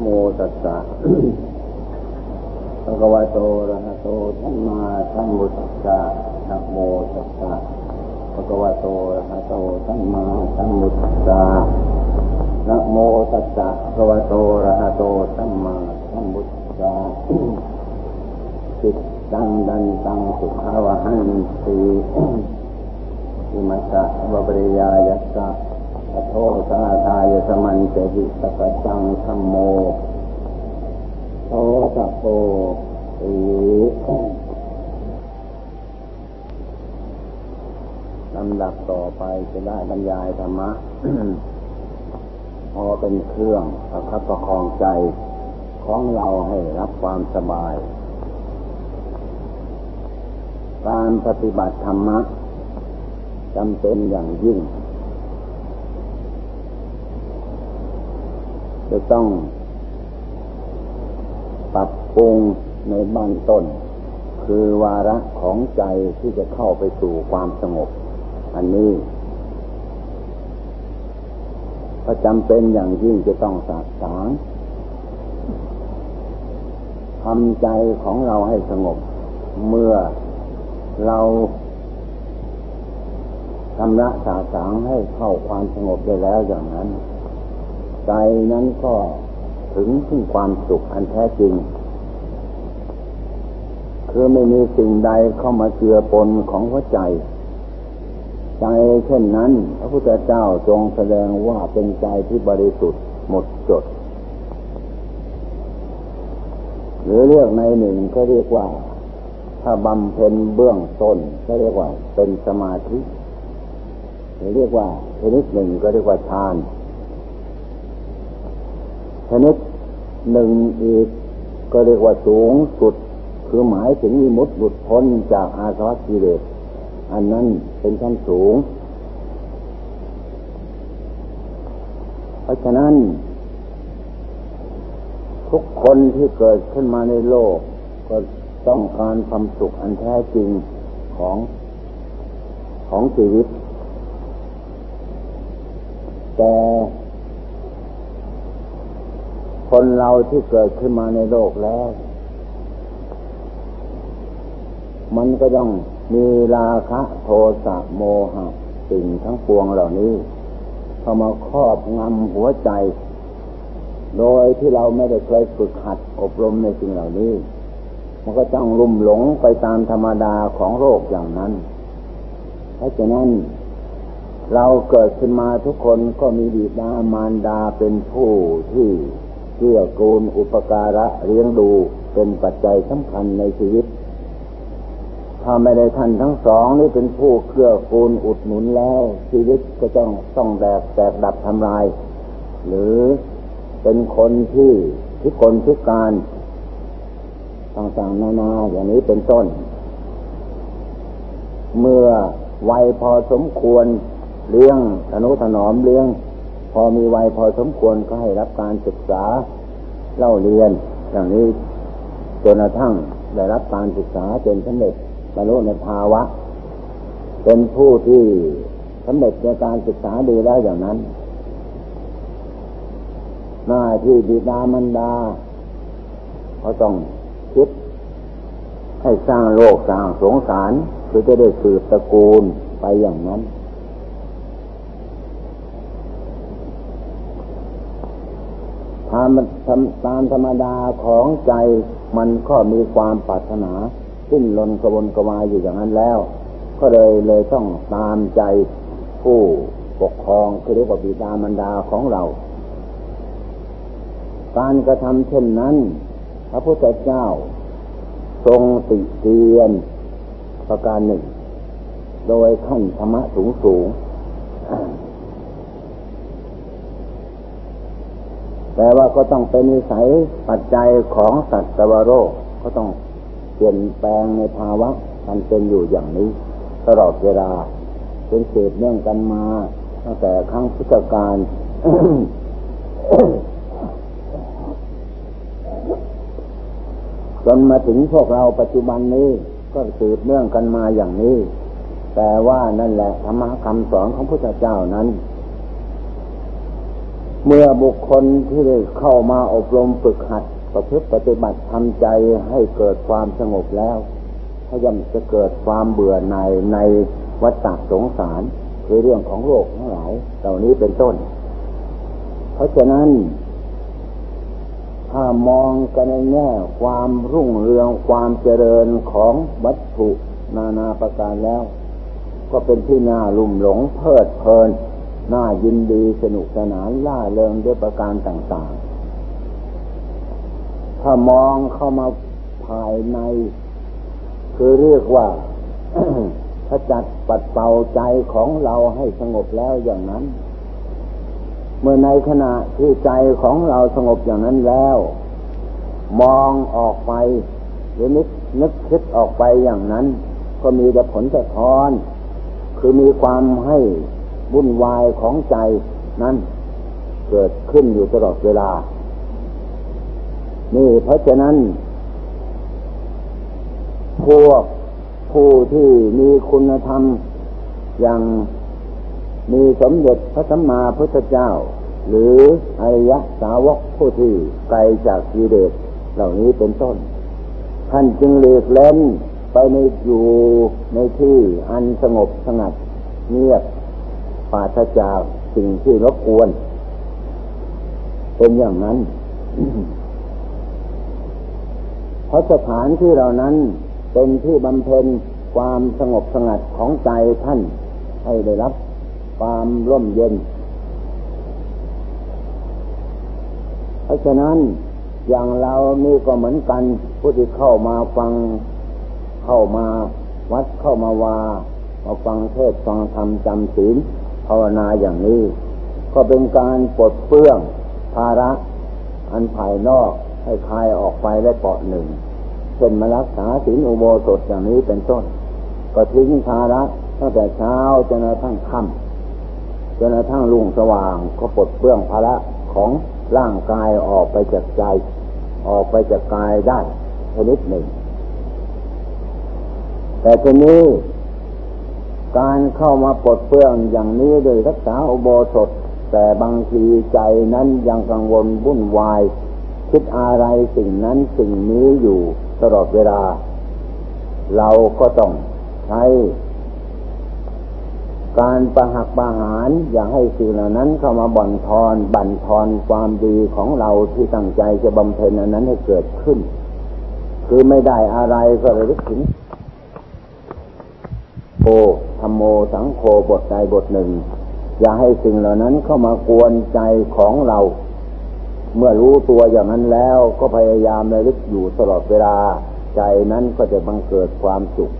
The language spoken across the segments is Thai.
โมตัสสะภะคะวะโตอะระหะโตสัมมาสัมพุทธัสสะนะโมตัสสะภะคะวะโตอะระหะโตสัมมาสัมพุทธัสสะนะโมตัสสะภะคะวะโตอะระหะโตสัมมาสัมพุทธัสสะจิตตังดันตังสุขาวะหันติอิมัสสะวะปริยายัสสะ โทสาทายสมันเตหิสกจังธรรมโมโทสะโพอีลำดับต่อไปจะได้บรรยายธรรมะ พอเป็นเครื่องประคับประคองใจของเราให้รับความสบาย การปฏิบัติธรรมะจำเป็นอย่างยิ่ง จะต้องปรับปรุงในบ้านต้น คือวาระของใจที่จะเข้าไปสู่ความสงบ อันนี้ก็จำเป็นอย่างยิ่งจะต้องสะสางทำใจของเราให้สงบ เมื่อเราทำระสาสางให้เข้าความสงบได้แล้วอย่างนั้น ใจนั้นก็ถึงถึงความสุขอันแท้จริง คือไม่มีสิ่งใดเข้ามาเจือปนของหัวใจ ใจเช่นนั้น พระพุทธเจ้าทรงแสดงว่าเป็นใจที่บริสุทธิ์หมดจด หรือเรียกในหนึ่งก็เรียกว่า ถ้าบำเพ็ญเบื้องต้นก็เรียกว่า เป็นสมาธิหรือเรียกว่าชนิดหนึ่งก็เรียกว่าฌาน นิดหนึ่งอีกก็เรียกว่าสูงสุด คือหมายถึงมีมุดหลุดพ้นจากอาสวะกิเลสอันนั้นเป็นชั้นสูง เพราะฉะนั้น ทุกคนที่เกิดขึ้นมาในโลก ก็ต้องการความสุขอันแท้จริงของของชีวิต แต่ คนเราที่เกิดขึ้นมาในโลกแล้ว มันก็ต้องมีราคะโทสะโมหะสิ่งทั้งปวงเหล่านี้เข้ามาครอบงำหัวใจ โดยที่เราไม่ได้เคยฝึกหัดอบรมในสิ่งเหล่านี้ มันก็ต้องลุ่มหลงไปตามธรรมดาของโลกอย่างนั้น เพราะฉะนั้นเราเกิดขึ้นมาทุกคนก็มีบิดามารดาเป็นผู้ที่ เกื้อกูลอุปการะเลี้ยงดูเป็นปัจจัยสำคัญในชีวิต ถ้าไม่ได้ท่านทั้งสองนี่เป็นผู้เกื้อกูลอุดหนุนแล้ว ชีวิตก็ต้องต้องแดกแตกดับทำลาย หรือเป็นคนที่พิกลพิกการต่างๆนานาอย่างนี้เป็นต้น เมื่อวัยพอสมควรเลี้ยงธนุถนอมเลี้ยง พอมีวัยพอสมควรก็ให้รับการศึกษาเล่าเรียน อย่างนี้จนกระทั่งได้รับการศึกษาจนสำเร็จบรรลุในภาวะ เป็นผู้ที่สำเร็จในการศึกษาดีแล้วอย่างนั้น หน้าที่บิดามันดาเขาต้องคิด ให้สร้างโลกสร้างสงสารเพื่อจะได้สืบตระกูลไปอย่างนั้นตามตามธรรมดาของใจมันก็มีความปรารถนาสิ้นลนกระวนกระวายอยู่อย่างนั้นแล้ว ก็เลยเลยต้องตามใจผู้ปกครองคือเรียกว่าบิดามารดาของเรา การกระทำเช่นนั้น พระพุทธเจ้า ทรงติเตียนประการหนึ่ง โดยขั้นธรรมะสูงสูง แต่ว่าก็ต้องเป็นนิสัยปัจจัยของสัตว์โรคก็ต้องเปลี่ยนแปลงในภาวะมันเป็นอยู่อย่างนี้ ตลอดเวลาเป็นเศษเนื่องกันมาตั้งแต่ครั้งพุทธกาลจนมาถึงพวกเราปัจจุบันนี้ก็สืบเนื่องกันมาอย่างนี้ แต่ว่านั่นแหละธรรมะคำสอนของพระพุทธเจ้านั้น เมื่อบุคคลที่ได้เข้ามาอบรมฝึกหัดประพฤติปฏิบัติทำใจให้เกิดความสงบแล้วก็ย่อมจะเกิดความเบื่อในในวัฏสงสารคือเรื่องของโลกทั้งหลายเหล่านี้เป็นต้น เพราะฉะนั้น ถ้ามองกันในแง่ความรุ่งเรืองความเจริญของวัตถุนานาประการแล้ว ก็เป็นที่น่าลุ่มหลงเพลิดเพลิน น่ายินดีสนุกสนานล่าเริงด้วยประการต่าง ๆ ถ้ามองเข้ามาภายใน คือเรียกว่าขจัดปัดเป่าใจของเราให้สงบแล้วอย่างนั้น เมื่อในขณะที่ใจของเราสงบอย่างนั้นแล้ว มองออกไปหรือนึกนึกคิดออกไปอย่างนั้น ก็มีแต่ผลสะท้อน คือมีความให้ วุ่นวายของใจนั้นเกิดขึ้นอยู่ตลอดเวลา นี่เพราะฉะนั้น พวกผู้ที่มีคุณธรรม อย่างมีสมเด็จพระสัมมาพุทธเจ้า หรืออริยสาวกผู้ที่ไกลจากกิเลสเหล่านี้เป็นต้น ท่านจึงเลีกเล่นไปในอยู่ในที่อันสงบสงัดเงียบ ปราศจากสิ่งที่รบกวน เป็นอย่างนั้น เพราะสถานที่เหล่านั้นเป็นที่บำเพ็ญความสงบสงัดของใจท่าน ให้ได้รับ ความร่มเย็น เพราะฉะนั้นอย่างเรานี่ก็เหมือนกันผู้ที่เข้ามาฟังเข้ามาวัดเข้ามาวามาฟังเทศฟังธรรมจำศีล ภาวนาอย่างนี้ ก็เป็นการปลดเปลื้องภาระ อันภายนอกให้คลายออกไปได้เปาะหนึ่งเช่นมารักษาศีลอุโบสถอย่างนี้เป็นต้น ก็ทิ้งภาระตั้งแต่เช้าจนกระทั่งค่ำจนกระทั่งรุ่งสว่างก็ปลดเปลื้องภาระของร่างกายออกไปจากใจ ออกไปจากกายได้ชนิดหนึ่ง แต่ทีนี้ การเข้ามาปลดเปลื้องอย่างนี้โดยรักษาอุโบสถ แต่บางทีใจนั้นยังกังวลวุ่นวาย คิดอะไรสิ่งนั้นสิ่งนี้อยู่ตลอดเวลา เราก็ต้องใช้การประหักประหารอย่าให้สิ่งเหล่านั้นเข้ามาบ่อนทอนบั่นทอนความดีของเราที่ตั้งใจจะบำเพ็ญอันนั้นให้เกิดขึ้น คือไม่ได้อะไรก็เลยลึกถึง โอธรรมโมสังโฆบทใดบทหนึ่ง อย่าให้สิ่งเหล่านั้นเข้ามากวนใจของเรา เมื่อรู้ตัวอย่างนั้นแล้วก็พยายามระลึกอยู่ตลอดเวลา ใจนั้นก็จะบังเกิดความสุข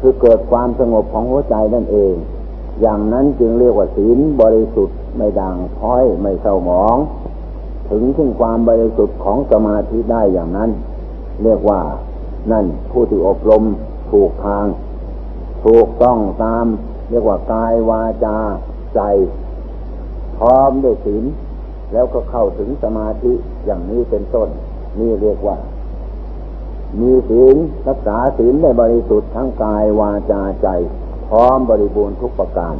คือเกิดความสงบของหัวใจนั่นเอง อย่างนั้นจึงเรียกว่าศีลบริสุทธิ์ไม่ด่างพ้อยไม่เศร้าหมอง ถึงถึงความบริสุทธิ์ของสมาธิได้อย่างนั้น เรียกว่านั่นผู้ที่อบรมถูกทาง ถูกต้องตาม เรียกว่ากายวาจาใจพร้อมด้วยศีลแล้วก็เข้าถึงสมาธิอย่างนี้เป็นต้น นี่เรียกว่า มีศีลรักษาศีลได้บริสุทธิ์ทั้งกายวาจาใจ พร้อมบริบูรณ์ทุกประการ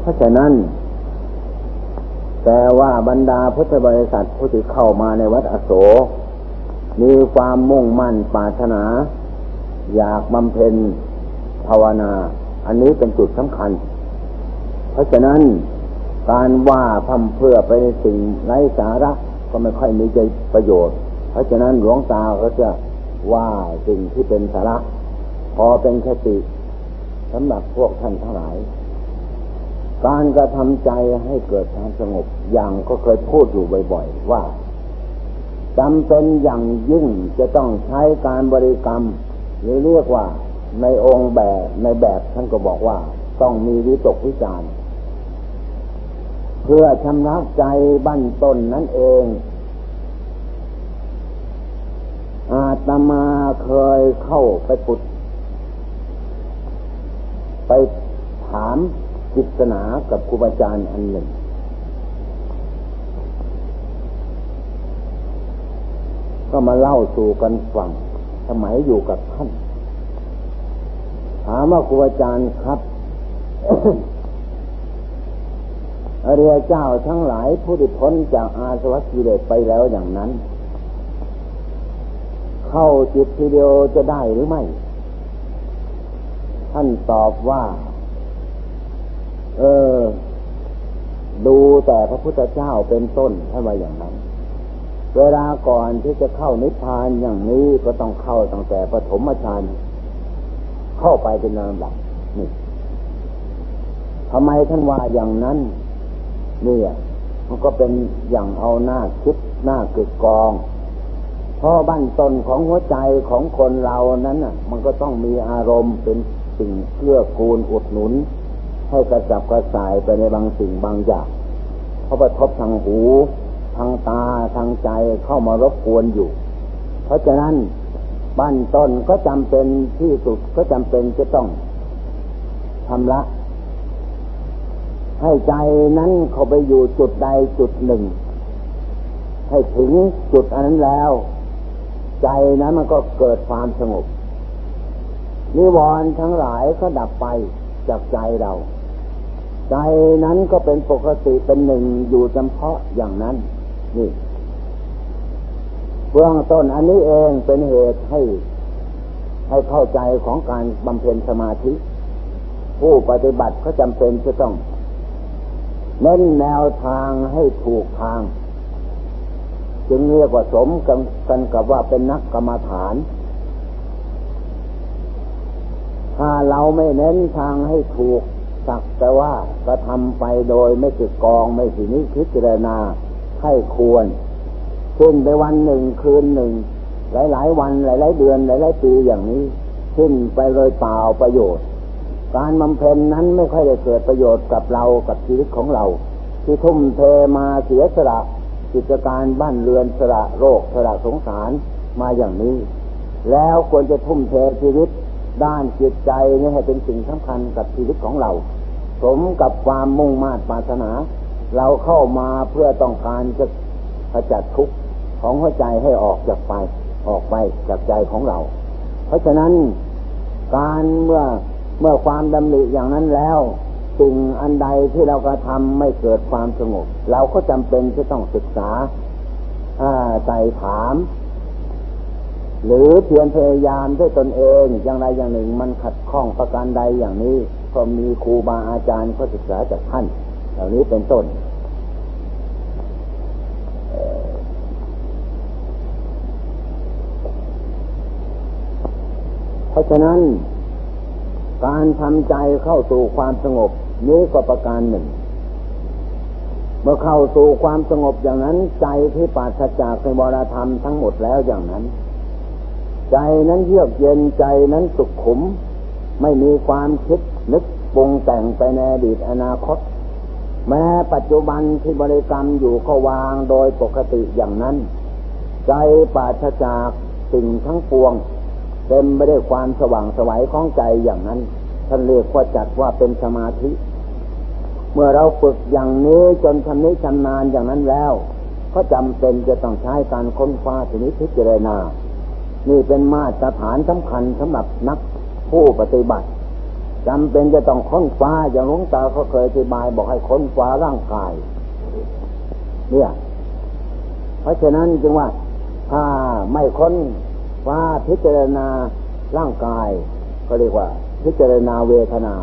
เพราะฉะนั้น แต่ว่าบรรดาพุทธบริษัทผู้ที่เข้ามาในวัดอโศกมีความมุ่งมั่นปรารถนา อยากบำเพ็ญภาวนา อันนี้เป็นจุดสำคัญ เพราะฉะนั้นการว่าทำเพื่อไปในสิ่งไร้สาระก็ไม่ค่อยมีใจประโยชน์ เพราะฉะนั้นหลวงตาก็จะว่าสิ่งที่เป็นสาระ พอเป็นคติสำหรับพวกท่านทั้งหลาย การกระทำใจให้เกิดความสงบ อย่างก็เคยพูดอยู่บ่อย ๆ ว่าจำเป็นอย่างยิ่งจะต้องใช้การบริกรรม หรือเรียกว่า ในองค์แบบในแบบท่านก็บอกว่า ต้องมีวิตกวิจารเพื่อชำระใจบั้นต้นนั่นเอง อาตมาเคยเข้าไปปุด ไปถาม จิตนากับครูบาอาจารย์อันหนึ่ง ก็มาเล่าสู่กันฟังสมัยอยู่กับท่านถามว่าครูอาจารย์ครับอริยเจ้าทั้งหลายผู้ที่พ้นจากอาสวะกิเลสไปแล้วอย่างนั้น เข้าจิตทีเดียวจะได้หรือไม่ ท่านตอบว่า เออ ดูแต่พระพุทธเจ้าเป็นต้นท่านว่าอย่างนั้น เวลาก่อนที่จะเข้านิพพานอย่างนี้ก็ต้องเข้าตั้งแต่ปฐมฌานเข้าไปเป็นนามหลักนี่ทำไมท่านว่าอย่างนั้นเนี่ยมันก็เป็นอย่างเอาหน้าคิดหน้าเกิดกองเพราะบั้นตนของหัวใจของคนเรานั้นน่ะ มันก็ต้องมีอารมณ์เป็นสิ่งเกื้อกูลอุดหนุน ให้กระจับกระสายไปในบางสิ่งบางอย่างเพราะประทบทางหูทางตาทางใจเข้ามารบกวนอยู่ เพราะฉะนั้นบ้านต้นก็จำเป็นที่สุดก็จำเป็นจะต้องทำละให้ใจนั้นเขาไปอยู่จุดใดจุดหนึ่ง ให้ถึงจุดอันนั้นแล้ว ใจนั้นมันก็เกิดความสงบนิวรณ์ทั้งหลายก็ดับไปจากใจเรา ใจนั้นก็เป็นปกติเป็นหนึ่งอยู่เฉพาะอย่างนั้น นี่เบื้องต้นอันนี้เองเป็นเหตุให้ ให้เข้าใจของการบำเพ็ญสมาธิ ผู้ปฏิบัติก็จำเป็นจะต้องเน้นแนวทางให้ถูกทาง จึงเรียกว่าสมกันกันกับว่าเป็นนักกรรมฐาน ถ้าเราไม่เน้นทางให้ถูก สักแต่ว่ากระทำไปโดยไม่ติดกองไม่สินิพิจารณาให้ควรขึ้นไปวันหนึ่งคืนหนึ่ง หลาย ๆ วันหลาย ๆ เดือนหลาย ๆ ปีอย่างนี้ ขึ้นไปเลยเปล่าประโยชน์ การบำเพ็ญนั้นไม่ค่อยได้เกิดประโยชน์กับเรากับชีวิตของเรา ที่ทุ่มเทมาเสียสละกิจการบ้านเรือนสละโรคสละสงสารมาอย่างนี้ แล้วควรจะทุ่มเทชีวิต ด้านจิตใจนี่ให้เป็นสิ่งสำคัญกับชีวิตของเรา สมกับความมุ่งมา่ปรารถนา เราเข้ามาเพื่อต้องการจะขจัดทุกข์ของหัวใจให้ออกจากไป ออกไปจากใจของเรา เพราะฉะนั้นการเมื่อเมื่อความดำริอย่างนั้นแล้วสิ่งอันใดที่เรากระทำไม่เกิดความสงบ เราก็จำเป็นจะต้องศึกษาใส่ถาม หรือเพียรพยายามด้วยตนเองอย่างใดอย่างหนึ่งมันขัดข้องประการใดอย่างนี้ก็มีครูบาอาจารย์ก็ศึกษาจากท่านเหล่านี้เป็นต้นเพราะฉะนั้น การทำใจเข้าสู่ความสงบนี้ก็ประการหนึ่ง เมื่อเข้าสู่ความสงบอย่างนั้น ใจที่ปราศจากในวรธรรมทั้งหมดแล้วอย่างนั้น ใจนั้นเยือกเย็นใจนั้นสุขขุม ไม่มีความคิดนึกปรุงแต่งไปในอดีตอนาคต แม้ปัจจุบันที่บริกรรมอยู่ก็วางโดยปกติอย่างนั้น ใจปราศจากสิ่งทั้งปวงเต็มไปด้วยความสว่างสวัยของใจอย่างนั้นท่านเรียกว่าจัดว่าเป็นสมาธิ เมื่อเราฝึกอย่างนี้จนชำนิชำนาญอย่างนั้นแล้ว ก็จำเป็นจะต้องใช้การค้นคว้าชนิดพิจารณา นี่เป็นมาตรฐานสำคัญสำหรับนักผู้ปฏิบัติจำเป็นจะต้องค้นคว้าอย่างหลวงตาเขาเคยอธิบายบอกให้ค้นคว้าร่างกาย เนี่ย เพราะฉะนั้นจึงว่าถ้าไม่ค้นว่าพิจารณาร่างกาย ก็เรียกว่า พิจารณาเวทนา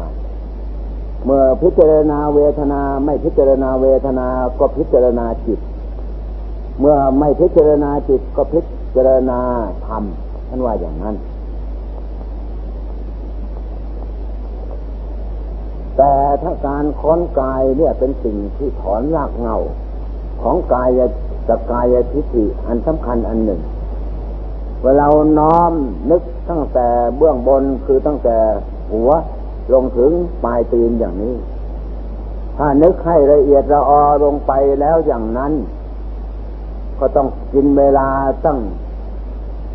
เมื่อพิจารณาเวทนาไม่พิจารณาเวทนาก็พิจารณาจิต เมื่อไม่พิจารณาจิตก็พิจารณาธรรมท่านว่าอย่างนั้น แต่ถ้าการค้นกายเนี่ยเป็นสิ่งที่ถอนรากเงา ของกายกับกายทิฏฐิอันสำคัญอันหนึ่งเวลาน้อมนึกตั้งแต่เบื้องบนคือตั้งแต่หัวลงถึงปลายตีนอย่างนี้ ถ้านึกให้ละเอียดละออลงไปแล้วอย่างนั้น ก็ต้องกินเวลาตั้ง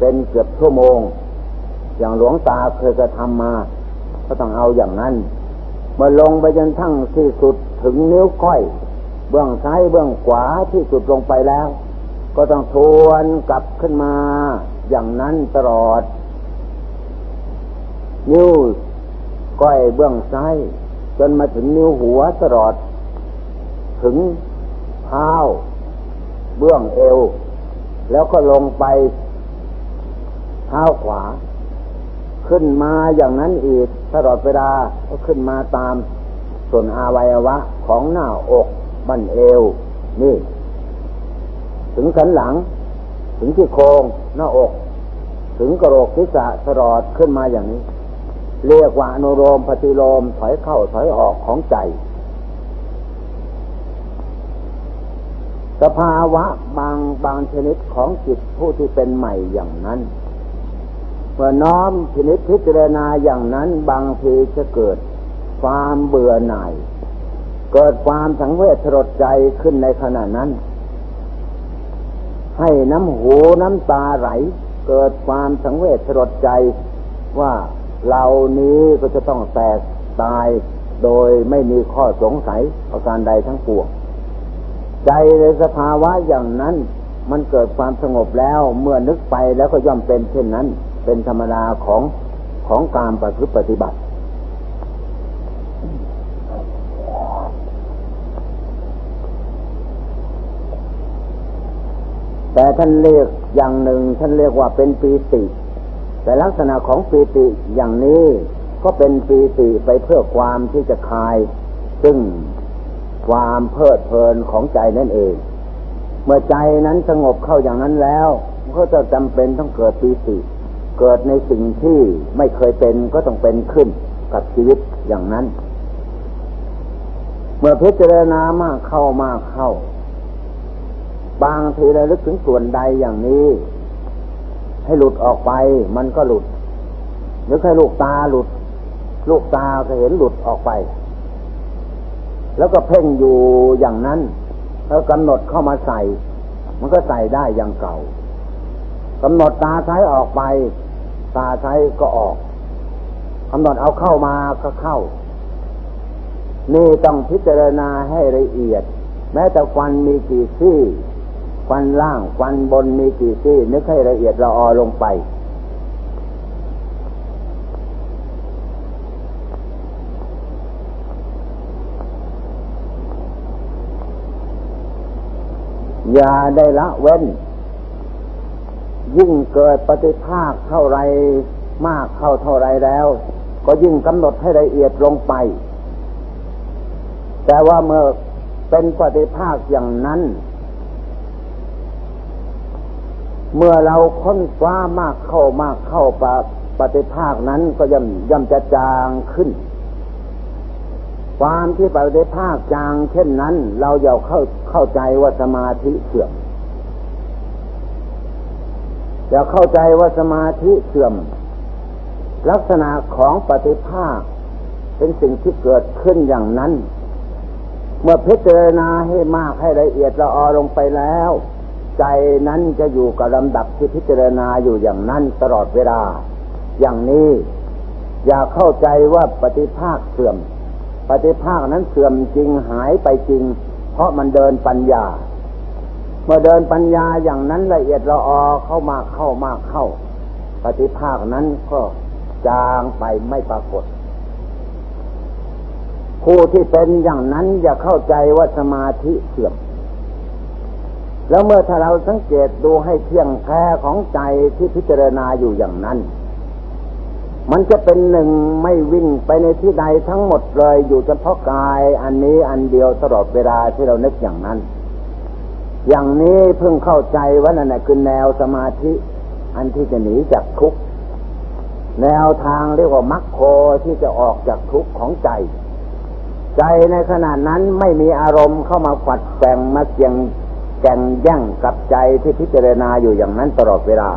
เป็นเกือบชั่วโมง อย่างหลวงตาเคยกระทำมา ก็ต้องเอาอย่างนั้นเมื่อลงไปจนทั้งที่สุดถึงนิ้วก้อย เบื้องซ้ายเบื้องขวาที่สุดลงไปแล้ว ก็ต้องทวนกลับขึ้นมา อย่างนั้นตลอด นิ้วก้อยเบื้องซ้ายจนมาถึงนิ้วหัวตลอด ถึงเท้าเบื้องเอว แล้วก็ลงไป ท้าขวา ขึ้นมาอย่างนั้นอีกตลอดเวลาก็ขึ้นมาตามส่วนอาวัยวะของหน้าอกบั้นเอว นี่ ถึงสันหลัง ถึงที่โครงหน้าอก ถึงกระโหลกศีรษะตลอดขึ้นมาอย่างนี้ เรียกว่าอนุโลมปฏิโลมถอยเข้าถอยออกของใจสภาวะบางบางชนิดของจิตผู้ที่เป็นใหม่อย่างนั้น เมื่อน้อมชนิดพิจารณาอย่างนั้นบางทีจะเกิดความเบื่อหน่าย เกิดความสังเวชสลดใจขึ้นในขณะนั้น ให้น้ำหูน้ำตาไหล เกิดความสังเวชสลดใจว่าเรานี้ก็จะต้องแตกตายโดยไม่มีข้อสงสัยอาการใดทั้งปวงใจในสภาวะอย่างนั้น มันเกิดความสงบแล้วเมื่อนึกไปแล้วก็ย่อมเป็นเช่นนั้น เป็นธรรมดาของของการประพฤติปฏิบัติ แต่ท่านเรียกอย่างหนึ่งท่านเรียกว่าเป็นปีติ แต่ลักษณะของปีติอย่างนี้ก็เป็นปีติไปเพื่อความที่จะคลาย ซึ่งความเพลิดเพลินของใจนั่นเอง เมื่อใจนั้นสงบเข้าอย่างนั้นแล้ว ก็จะจำเป็นต้องเกิดปีติ เกิดในสิ่งที่ไม่เคยเป็นก็ต้องเป็นขึ้นกับชีวิตอย่างนั้น เมื่อพิจารณามากเข้ามากเข้า บางทีเราลึกถึงส่วนใดอย่างนี้ ให้หลุดออกไปมันก็หลุดหรือให้ลูกตาหลุด ลูกตาก็เห็นหลุดออกไป แล้วก็เพ่งอยู่อย่างนั้น แล้วกำหนดเข้ามาใส่ มันก็ใส่ได้อย่างเก่า กำหนดตาใช้ออกไป ตาใช้ก็ออกกำหนดเอาเข้ามาก็เข้า นี่ต้องพิจารณาให้ละเอียด แม้แต่ควันมีกี่ซี่ฟันล่างฟันบนมีกี่ซี่นึกให้ละเอียดละออลงไป อย่าได้ละเว้น ยิ่งเกิดปฏิภาคเท่าไรมากเข้าเท่าไรแล้ว ก็ยิ่งกำหนดให้ละเอียดลงไป แต่ว่าเมื่อเป็นปฏิภาคอย่างนั้น เมื่อเราค้นคว้ามากเข้ามากเข้าปปฏิภาคนั้นก็ย่อมย่อมจะจางขึ้น ความที่ปฏิภาคจางเช่นนั้น เราอย่าเข้าเข้าใจว่าสมาธิเสื่อม อย่าเข้าใจว่าสมาธิเสื่อม ลักษณะของปฏิภาคเป็นสิ่งที่เกิดขึ้นอย่างนั้น เมื่อพิจารณาให้มากให้ละเอียดละออลงไปแล้ว ใจนั้นจะอยู่กับลำดับที่พิจารณาอยู่อย่างนั้นตลอดเวลา อย่างนี้ อย่าเข้าใจว่าปฏิภาคเสื่อม ปฏิภาคนั้นเสื่อมจริงหายไปจริง เพราะมันเดินปัญญา เมื่อเดินปัญญาอย่างนั้นละเอียดละออเข้ามาเข้ามาเข้า ปฏิภาคนั้นก็จางไปไม่ปรากฏ ผู้ที่เป็นอย่างนั้นอย่าเข้าใจว่าสมาธิเสื่อมแล้วเมื่อถ้าเราสังเกตดูให้เที่ยงแท้ของใจที่พิจารณาอยู่อย่างนั้น มันจะเป็นหนึ่งไม่วิ่งไปในที่ใดทั้งหมดเลยอยู่เฉพาะกายอันนี้อันเดียวตลอดเวลาที่เรานึกอย่างนั้น อย่างนี้เพิ่งเข้าใจว่านั่นแหละคือแนวสมาธิ อันที่จะหนีจากทุกข์แนวทางเรียกว่ามรรคโคที่จะออกจากทุกข์ของใจ ใจในขณะนั้นไม่มีอารมณ์เข้ามาฝัดแฝงมาเกี่ยงแก่งแย่งกับใจที่พิจารณาอยู่อย่างนั้นตลอดเวลา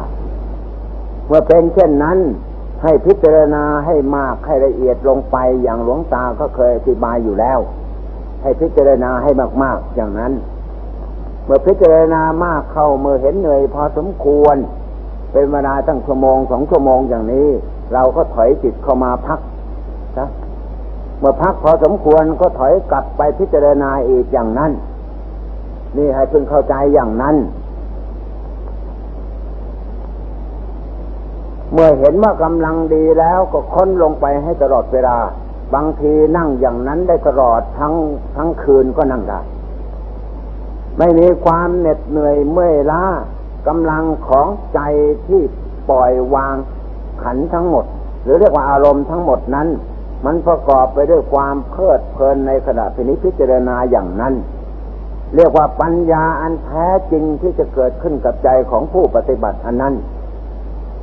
เมื่อเป็นเช่นนั้นให้พิจารณาให้มากให้ละเอียดลงไปอย่างหลวงตาก็เคยอธิบายอยู่แล้ว ให้พิจารณาให้มาก ๆ อย่างนั้น เมื่อพิจารณามากเข้าเมื่อเห็นเหนื่อยพอสมควร เป็นเวลาตั้งชั่วโมงสองชั่วโมงอย่างนี้ เราก็ถอยจิตเข้ามาพักนะเมื่อพักพอสมควรก็ถอยกลับไปพิจารณาอีกอย่างนั้น นี่ให้พึงเข้าใจอย่างนั้นเเมื่อเห็นว่ากำลังดีแล้วก็ค้นลงไปให้ตลอดเวลา บางทีนั่งอย่างนั้นได้ตลอดทั้งทั้งคืนก็นั่งได้ ไม่มีความเหน็ดเหนื่อยเมื่อยล้ากำลังของใจที่ปล่อยวางขันทั้งหมด หรือเรียกว่าอารมณ์ทั้งหมดนั้น มันประกอบไปด้วยความเพลิดเพลินในขณะพิจารณาอย่างนั้น เรียกว่าปัญญาอันแท้จริงที่จะเกิดขึ้นกับใจของผู้ปฏิบัติอันนั้น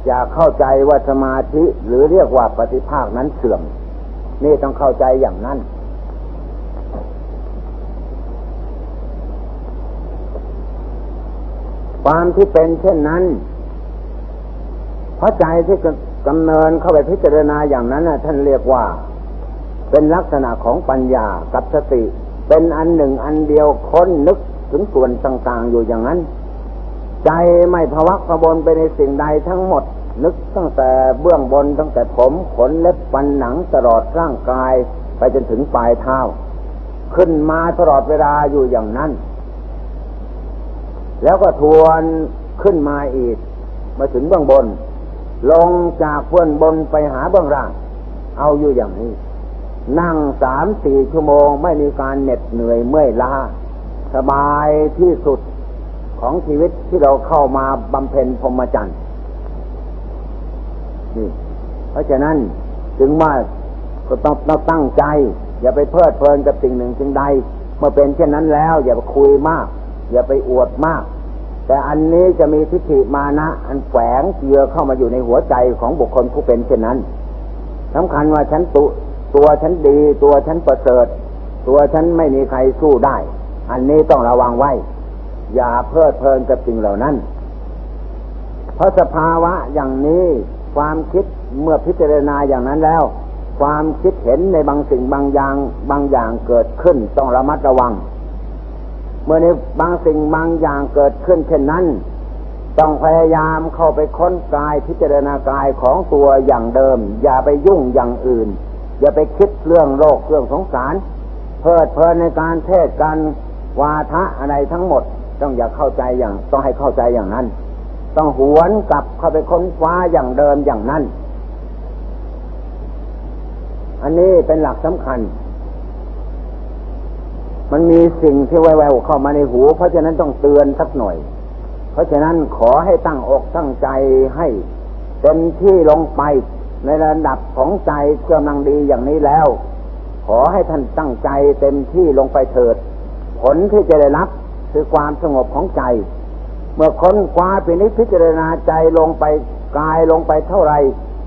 อย่าเข้าใจว่าสมาธิหรือเรียกว่าปฏิภาคนั้นเสื่อมนี่ต้องเข้าใจอย่างนั้น ความที่เป็นเช่นนั้นเพราะใจที่กำเนินเข้าไปพิจารณาอย่างนั้นท่านเรียกว่า เป็นลักษณะของปัญญากับสติ เป็นอันหนึ่งอันเดียวค้นนึกถึงส่วนต่างๆอยู่อย่างนั้น ใจไม่พวักพบนไปในสิ่งใดทั้งหมด นึกตั้งแต่เบื้องบนตั้งแต่ผมขนเล็บฟันหนังตลอดร่างกาย ไปจนถึงปลายเท้า ขึ้นมาตลอดเวลาอยู่อย่างนั้น แล้วก็ทวนขึ้นมาอีก มาถึงเบื้องบน ลงจากเบื้องบนไปหาเบื้องล่าง เอาอยู่อย่างนี้ นั่งสามสี่ชั่วโมงไม่มีการเหน็ดเหนื่อยเมื่อยล้าสบายที่สุดของชีวิตที่เราเข้ามาบำเพ็ญพรหมจรรย์นี่เพราะฉะนั้นถึงว่าก็ต้องต้องตั้งใจ อย่าไปเพลิดเพลินกับสิ่งหนึ่งสิ่งใด เมื่อเป็นเช่นนั้นแล้ว อย่าไปคุยมาก อย่าไปอวดมาก แต่อันนี้จะมีทิฏฐิมานะ อันแฝงเจือเข้ามาอยู่ในหัวใจของบุคคลผู้เป็นเช่นนั้นสำคัญว่าฉันตุตัวฉันดี ตัวฉันประเสริฐ ตัวฉันไม่มีใครสู้ได้ อันนี้ต้องระวังไว้ อย่าเพลิดเพลินกับสิ่งเหล่านั้น เพราะสภาวะอย่างนี้ความคิดเมื่อพิจารณาอย่างนั้นแล้ว ความคิดเห็นในบางสิ่งบางอย่างบางอย่างเกิดขึ้นต้องระมัดระวัง เมื่อในบางสิ่งบางอย่างเกิดขึ้นเช่นนั้น ต้องพยายามเข้าไปค้นกายพิจารณากายของตัวอย่างเดิม อย่าไปยุ่งอย่างอื่น อย่าไปคิดเรื่องโลกเรื่องสงสาร เพลิดเพลินในการเทศการวาทะอะไรทั้งหมด ต้องอย่าเข้าใจอย่าง ต้องให้เข้าใจอย่างนั้น ต้องหวนกลับเข้าไปค้นฟ้าอย่างเดิมอย่างนั้น อันนี้เป็นหลักสำคัญ มันมีสิ่งที่แววๆเข้ามาในหู เพราะฉะนั้นต้องเตือนสักหน่อย เพราะฉะนั้นขอให้ตั้งอกตั้งใจให้เต็มที่ลงไปในระดับของใจกำลังดีอย่างนี้แล้ว ขอให้ท่านตั้งใจเต็มที่ลงไปเถิด ผลที่จะได้รับคือความสงบของใจ เมื่อค้นคว้าเป็นนิพิจารณาใจลงไปกายลงไปเท่าไร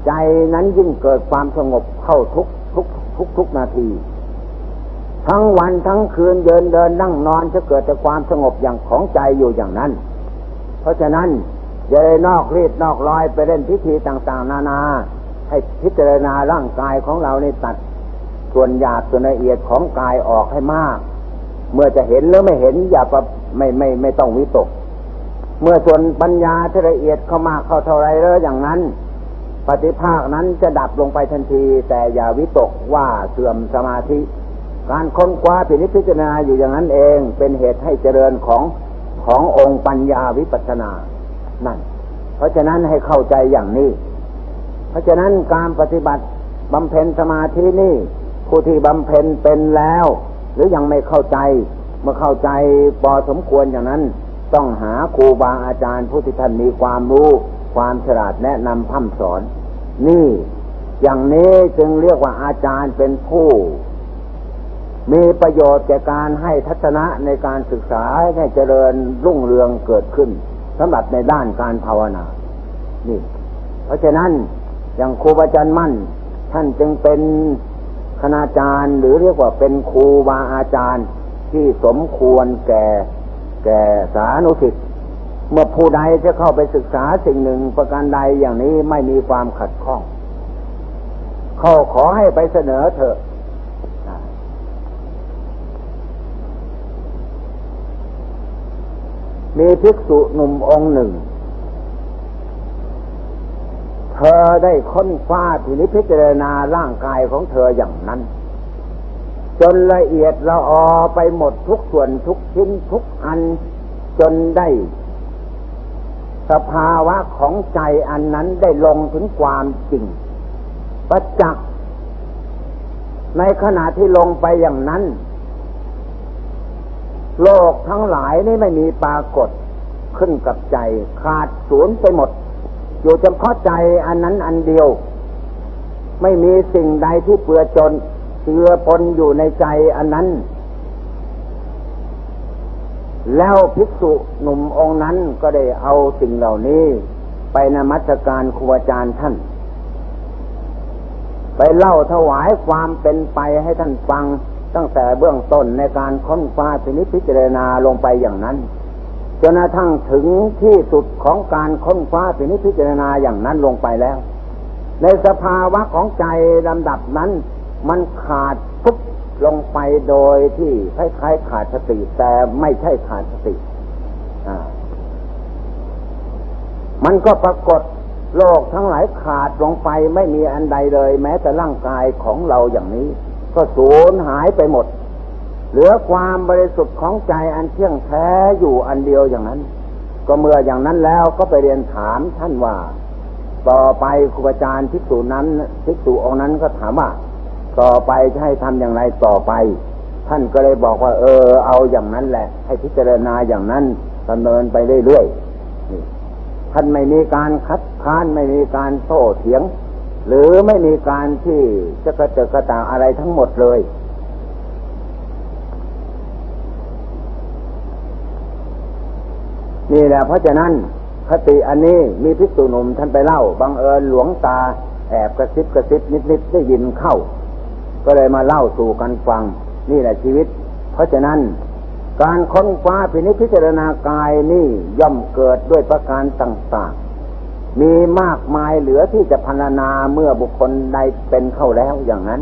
ใจนั้นยิ่งเกิดความสงบเข้าทุกทุกทุกทุกนาที ทั้งวันทั้งคืนเดินเดินนั่งนอนจะเกิดแต่ความสงบอย่างของใจอยู่อย่างนั้น เพราะฉะนั้นอย่าได้นอกรีดนอกรอยไปเล่นพิธีต่างๆ นานา ให้พิจารณาร่างกายของเราในตัด ส่วนหยาบส่วนละเอียดของกายออกให้มาก เมื่อจะเห็นหรือไม่เห็นอย่าปไม่ไม่ไม่ต้องวิตก เมื่อส่วนปัญญาที่ละเอียดเข้ามาเข้าเท่าไรแล้วอย่างนั้น ปฏิภาคนั้นจะดับลงไปทันที แต่อย่าวิตกว่าเสื่อมสมาธิ การค้นคว้าพินิจพิจารณาอยู่อย่างนั้นเองเป็นเหตุให้เจริญของขององค์ปัญญาวิปัสนา นั่น เพราะฉะนั้นให้เข้าใจอย่างนี้ เพราะฉะนั้นการปฏิบัติบำเพ็ญสมาธินี่ผู้ที่บำเพ็ญเป็นแล้ว หรือยังไม่เข้าใจ เมื่อเข้าใจพอสมควรอย่างนั้น ต้องหาครูบาอาจารย์ผู้ที่ท่านมีความรู้ความฉลาดแนะนำพัฒสอน นี่ อย่างนี้จึงเรียกว่าอาจารย์เป็นผู้ มีประโยชน์แก่การให้ทัศนะในการศึกษาให้เจริญรุ่งเรืองเกิดขึ้นสำหรับในด้านการภาวนา นี่ เพราะฉะนั้นอย่างครูบาอาจารย์มั่น ท่านจึงเป็นคณาจารย์หรือเรียกว่าเป็นครูบาอาจารย์ที่สมควรแก่แก่สานุสิทธิ์เมื่อผู้ใดจะเข้าไปศึกษาสิ่งหนึ่งประการใดอย่างนี้ไม่มีความขัดข้องเขาขอให้ไปเสนอเถอะ มีภิกษุหนุ่มองค์หนึ่ง เธอได้ค้นคว้าทีนิพิจารณาร่างกายของเธออย่างนั้น จนละเอียดละออไปหมดทุกส่วนทุกชิ้นทุกอันจนได้สภาวะของใจอันนั้นได้ลงถึงความจริง ประจักษ์ในขณะที่ลงไปอย่างนั้น โลกทั้งหลายนี่ไม่มีปรากฏขึ้นกับใจ ขาดศูนย์ไปหมด อยู่เฉพาะใจอันนั้นอันเดียว ไม่มีสิ่งใดที่เปื้อจนเจือปนอยู่ในใจอันนั้น แล้วภิกษุหนุ่มองค์นั้นก็ได้เอาสิ่งเหล่านี้ ไปนมัสการครูอาจารย์ท่าน ไปเล่าถวายความเป็นไปให้ท่านฟัง ตั้งแต่เบื้องต้นในการค้นคว้าพินิจพิจารณาลงไปอย่างนั้นจนกระทั่งถึงที่สุดของการค้นคว้าพินิจพิจารณาอย่างนั้นลงไปแล้ว ในสภาวะของใจลำดับนั้น มันขาดปุ๊บลงไปโดยที่คล้ายๆขาดสติแต่ไม่ใช่ขาดสติมันก็ปรากฏโลกทั้งหลายขาดลงไปไม่มีอันใดเลย แม้แต่ร่างกายของเราอย่างนี้ ก็สูญหายไปหมด เหลือความบริสุทธิ์ของใจอันเที่ยงแท้อยู่อันเดียวอย่างนั้น ก็เมื่ออย่างนั้นแล้วก็ไปเรียนถามท่านว่า ต่อไปครูอาจารย์ทิสูนั้นทิสูองนั้นก็ถามว่า ต่อไปจะให้ทำอย่างไรต่อไป ท่านก็เลยบอกว่า เออ เอาอย่างนั้นแหละ ให้พิจารณาอย่างนั้นดำเนินไปเรื่อยๆท่านไม่มีการคัดค้านไม่มีการโต้เถียง หรือไม่มีการที่จะกระเจิดกระตาอะไรทั้งหมดเลย นี่แหละเพราะฉะนั้นคติอันนี้มีพิสูจนุ่มท่านไปเล่าบังเอิญหลวงตาแอบกระซิบกระซิบนิดๆได้ยินเข้า ก็เลยมาเล่าสู่กันฟัง นี่แหละชีวิต เพราะฉะนั้นการค้นคว้าพินิจพิจารณากายนี่ย่อมเกิดด้วยประการต่างๆ มีมากมายเหลือที่จะพรรณนาเมื่อบุคคลใดเป็นเข้าแล้วอย่างนั้น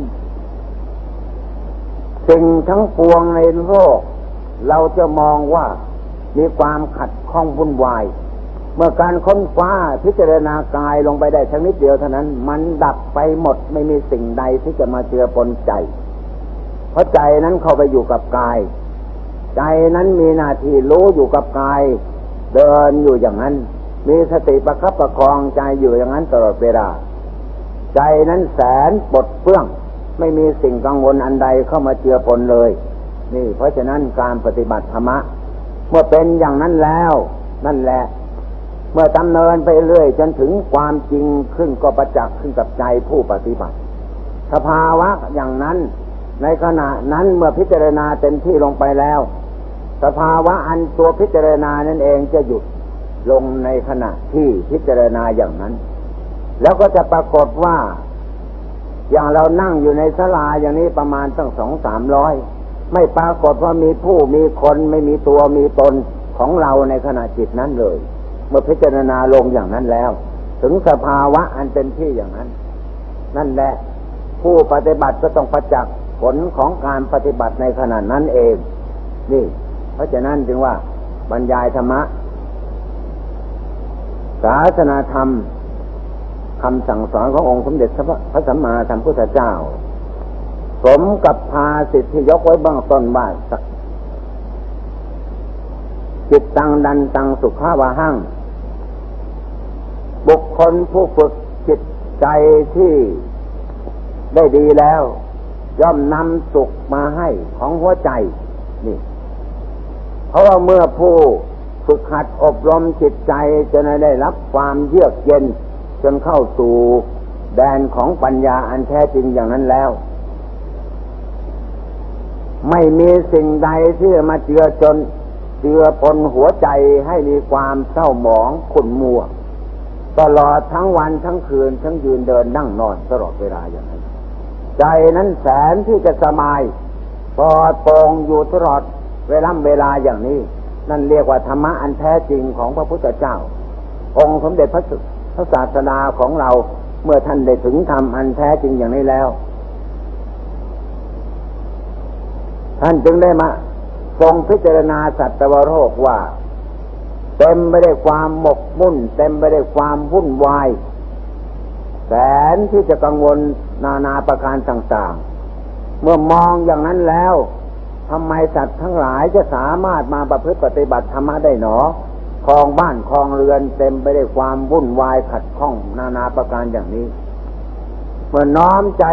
สิ่งทั้งปวงในโลก เราจะมองว่ามีความขัดข้องวุ่นวาย เมื่อการค้นคว้าพิจารณากายลงไปได้ทั้งนิดเดียวเท่านั้น มันดับไปหมดไม่มีสิ่งใดที่จะมาเจือปนใจ เพราะใจนั้นเข้าไปอยู่กับกาย ใจนั้นมีหน้าที่รู้อยู่กับกาย เดินอยู่อย่างนั้น มีสติประคับประคองใจอยู่อย่างนั้นตลอดเวลา ใจนั้นแสนปลดเปื้อง ไม่มีสิ่งกังวลอันใดเข้ามาเจือปนเลย นี่ เพราะฉะนั้นการปฏิบัติธรรมะ เมื่อเป็นอย่างนั้นแล้ว นั่นแหละ เมื่อดำเนินไปเรื่อยจนถึงความจริงขึ้นก็ประจักษ์ขึ้นกับใจผู้ปฏิบัติ สภาวะอย่างนั้น ในขณะนั้นเมื่อพิจารณาเต็มที่ลงไปแล้ว สภาวะอันตัวพิจารณานั่นเองจะหยุด ลงในขณะที่พิจารณาอย่างนั้น แล้วก็จะปรากฏว่า อย่างเรานั่งอยู่ในสลาอย่างนี้ประมาณตั้งสองสามร้อยไม่ปรากฏว่ามีผู้มีคนไม่มีตัวมีตนของเราในขณะจิตนั้นเลย เมื่อพิจารณาลงอย่างนั้นแล้ว ถึงสภาวะอันเป็นที่อย่างนั้น นั่นแหละ ผู้ปฏิบัติก็ต้องประจักษ์ผลของการปฏิบัติในขณะนั้นเอง นี่ เพราะฉะนั้นจึงว่าบรรยายธรรมะ ศาสนาธรรมคำสั่งสอนขององค์สมเด็จพระสัมมาสัมพุทธเจ้า สมกับภาสิทธิยกไว้บ้างต้นว่าสักจิตตังดันตังสุขาวาหังบุคคลผู้ฝึกจิตใจที่ได้ดีแล้ว ย่อมนำสุขมาให้ของหัวใจ นี่ เพราะว่าเมื่อผู้ ฝึกหัดอบรมจิตใจจะได้รับความเยือกเย็น จนเข้าสู่แดนของปัญญาอันแท้จริงอย่างนั้นแล้ว ไม่มีสิ่งใดที่มาเจือจนเจือปนหัวใจให้มีความเศร้าหมองขุ่นมัว ตลอดทั้งวันทั้งคืน ทั้งยืนเดินนั่งนอนตลอดเวลาอย่างนั้น ใจนั้นแสนที่จะสบายปลอดโปร่งอยู่ตลอดเวลาเวลาอย่างนี้ นั่นเรียกว่าธรรมะอันแท้จริงของพระพุทธเจ้า องค์สมเด็จพระพระศาสดาของเราเมื่อท่านได้ถึงธรรมอันแท้จริงอย่างนี้แล้ว ท่านจึงได้มาทรงพิจารณาสัตวโรคว่า เต็มไปด้วยความหมกมุ่น เต็มไปด้วยความวุ่นวายแสนที่จะกังวลนานาประการต่าง ๆ เมื่อมองอย่างนั้นแล้ว ทำไมสัตว์ทั้งหลายจะสามารถมาประพฤติปฏิบัติธรรมะได้หนอคลองบ้านคลองเรือนเต็มไปด้วยความวุ่นวายขัดข้องนานาประการอย่างนี้ เมื่อน้อมใจ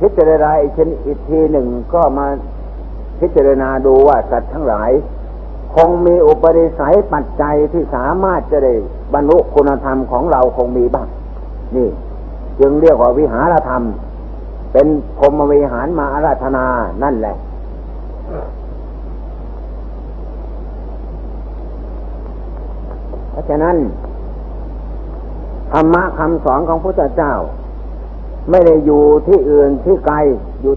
พิจารณาอีกชนอีกทีหนึ่งก็มาพิจารณาดูว่าสัตว์ทั้งหลาย คงมีอุปนิสัยปัจจัยที่สามารถจะได้บรรลุคุณธรรมของเราคงมีบ้าง นี่ จึงเรียกว่าวิหารธรรม เป็นพรมวิหารมาอาราธนานั่นแหละ เพราะฉะนั้นธรรมะคำสอนของพระพุทธเจ้า ไม่ได้อยู่ที่อื่นที่ไกลอยู่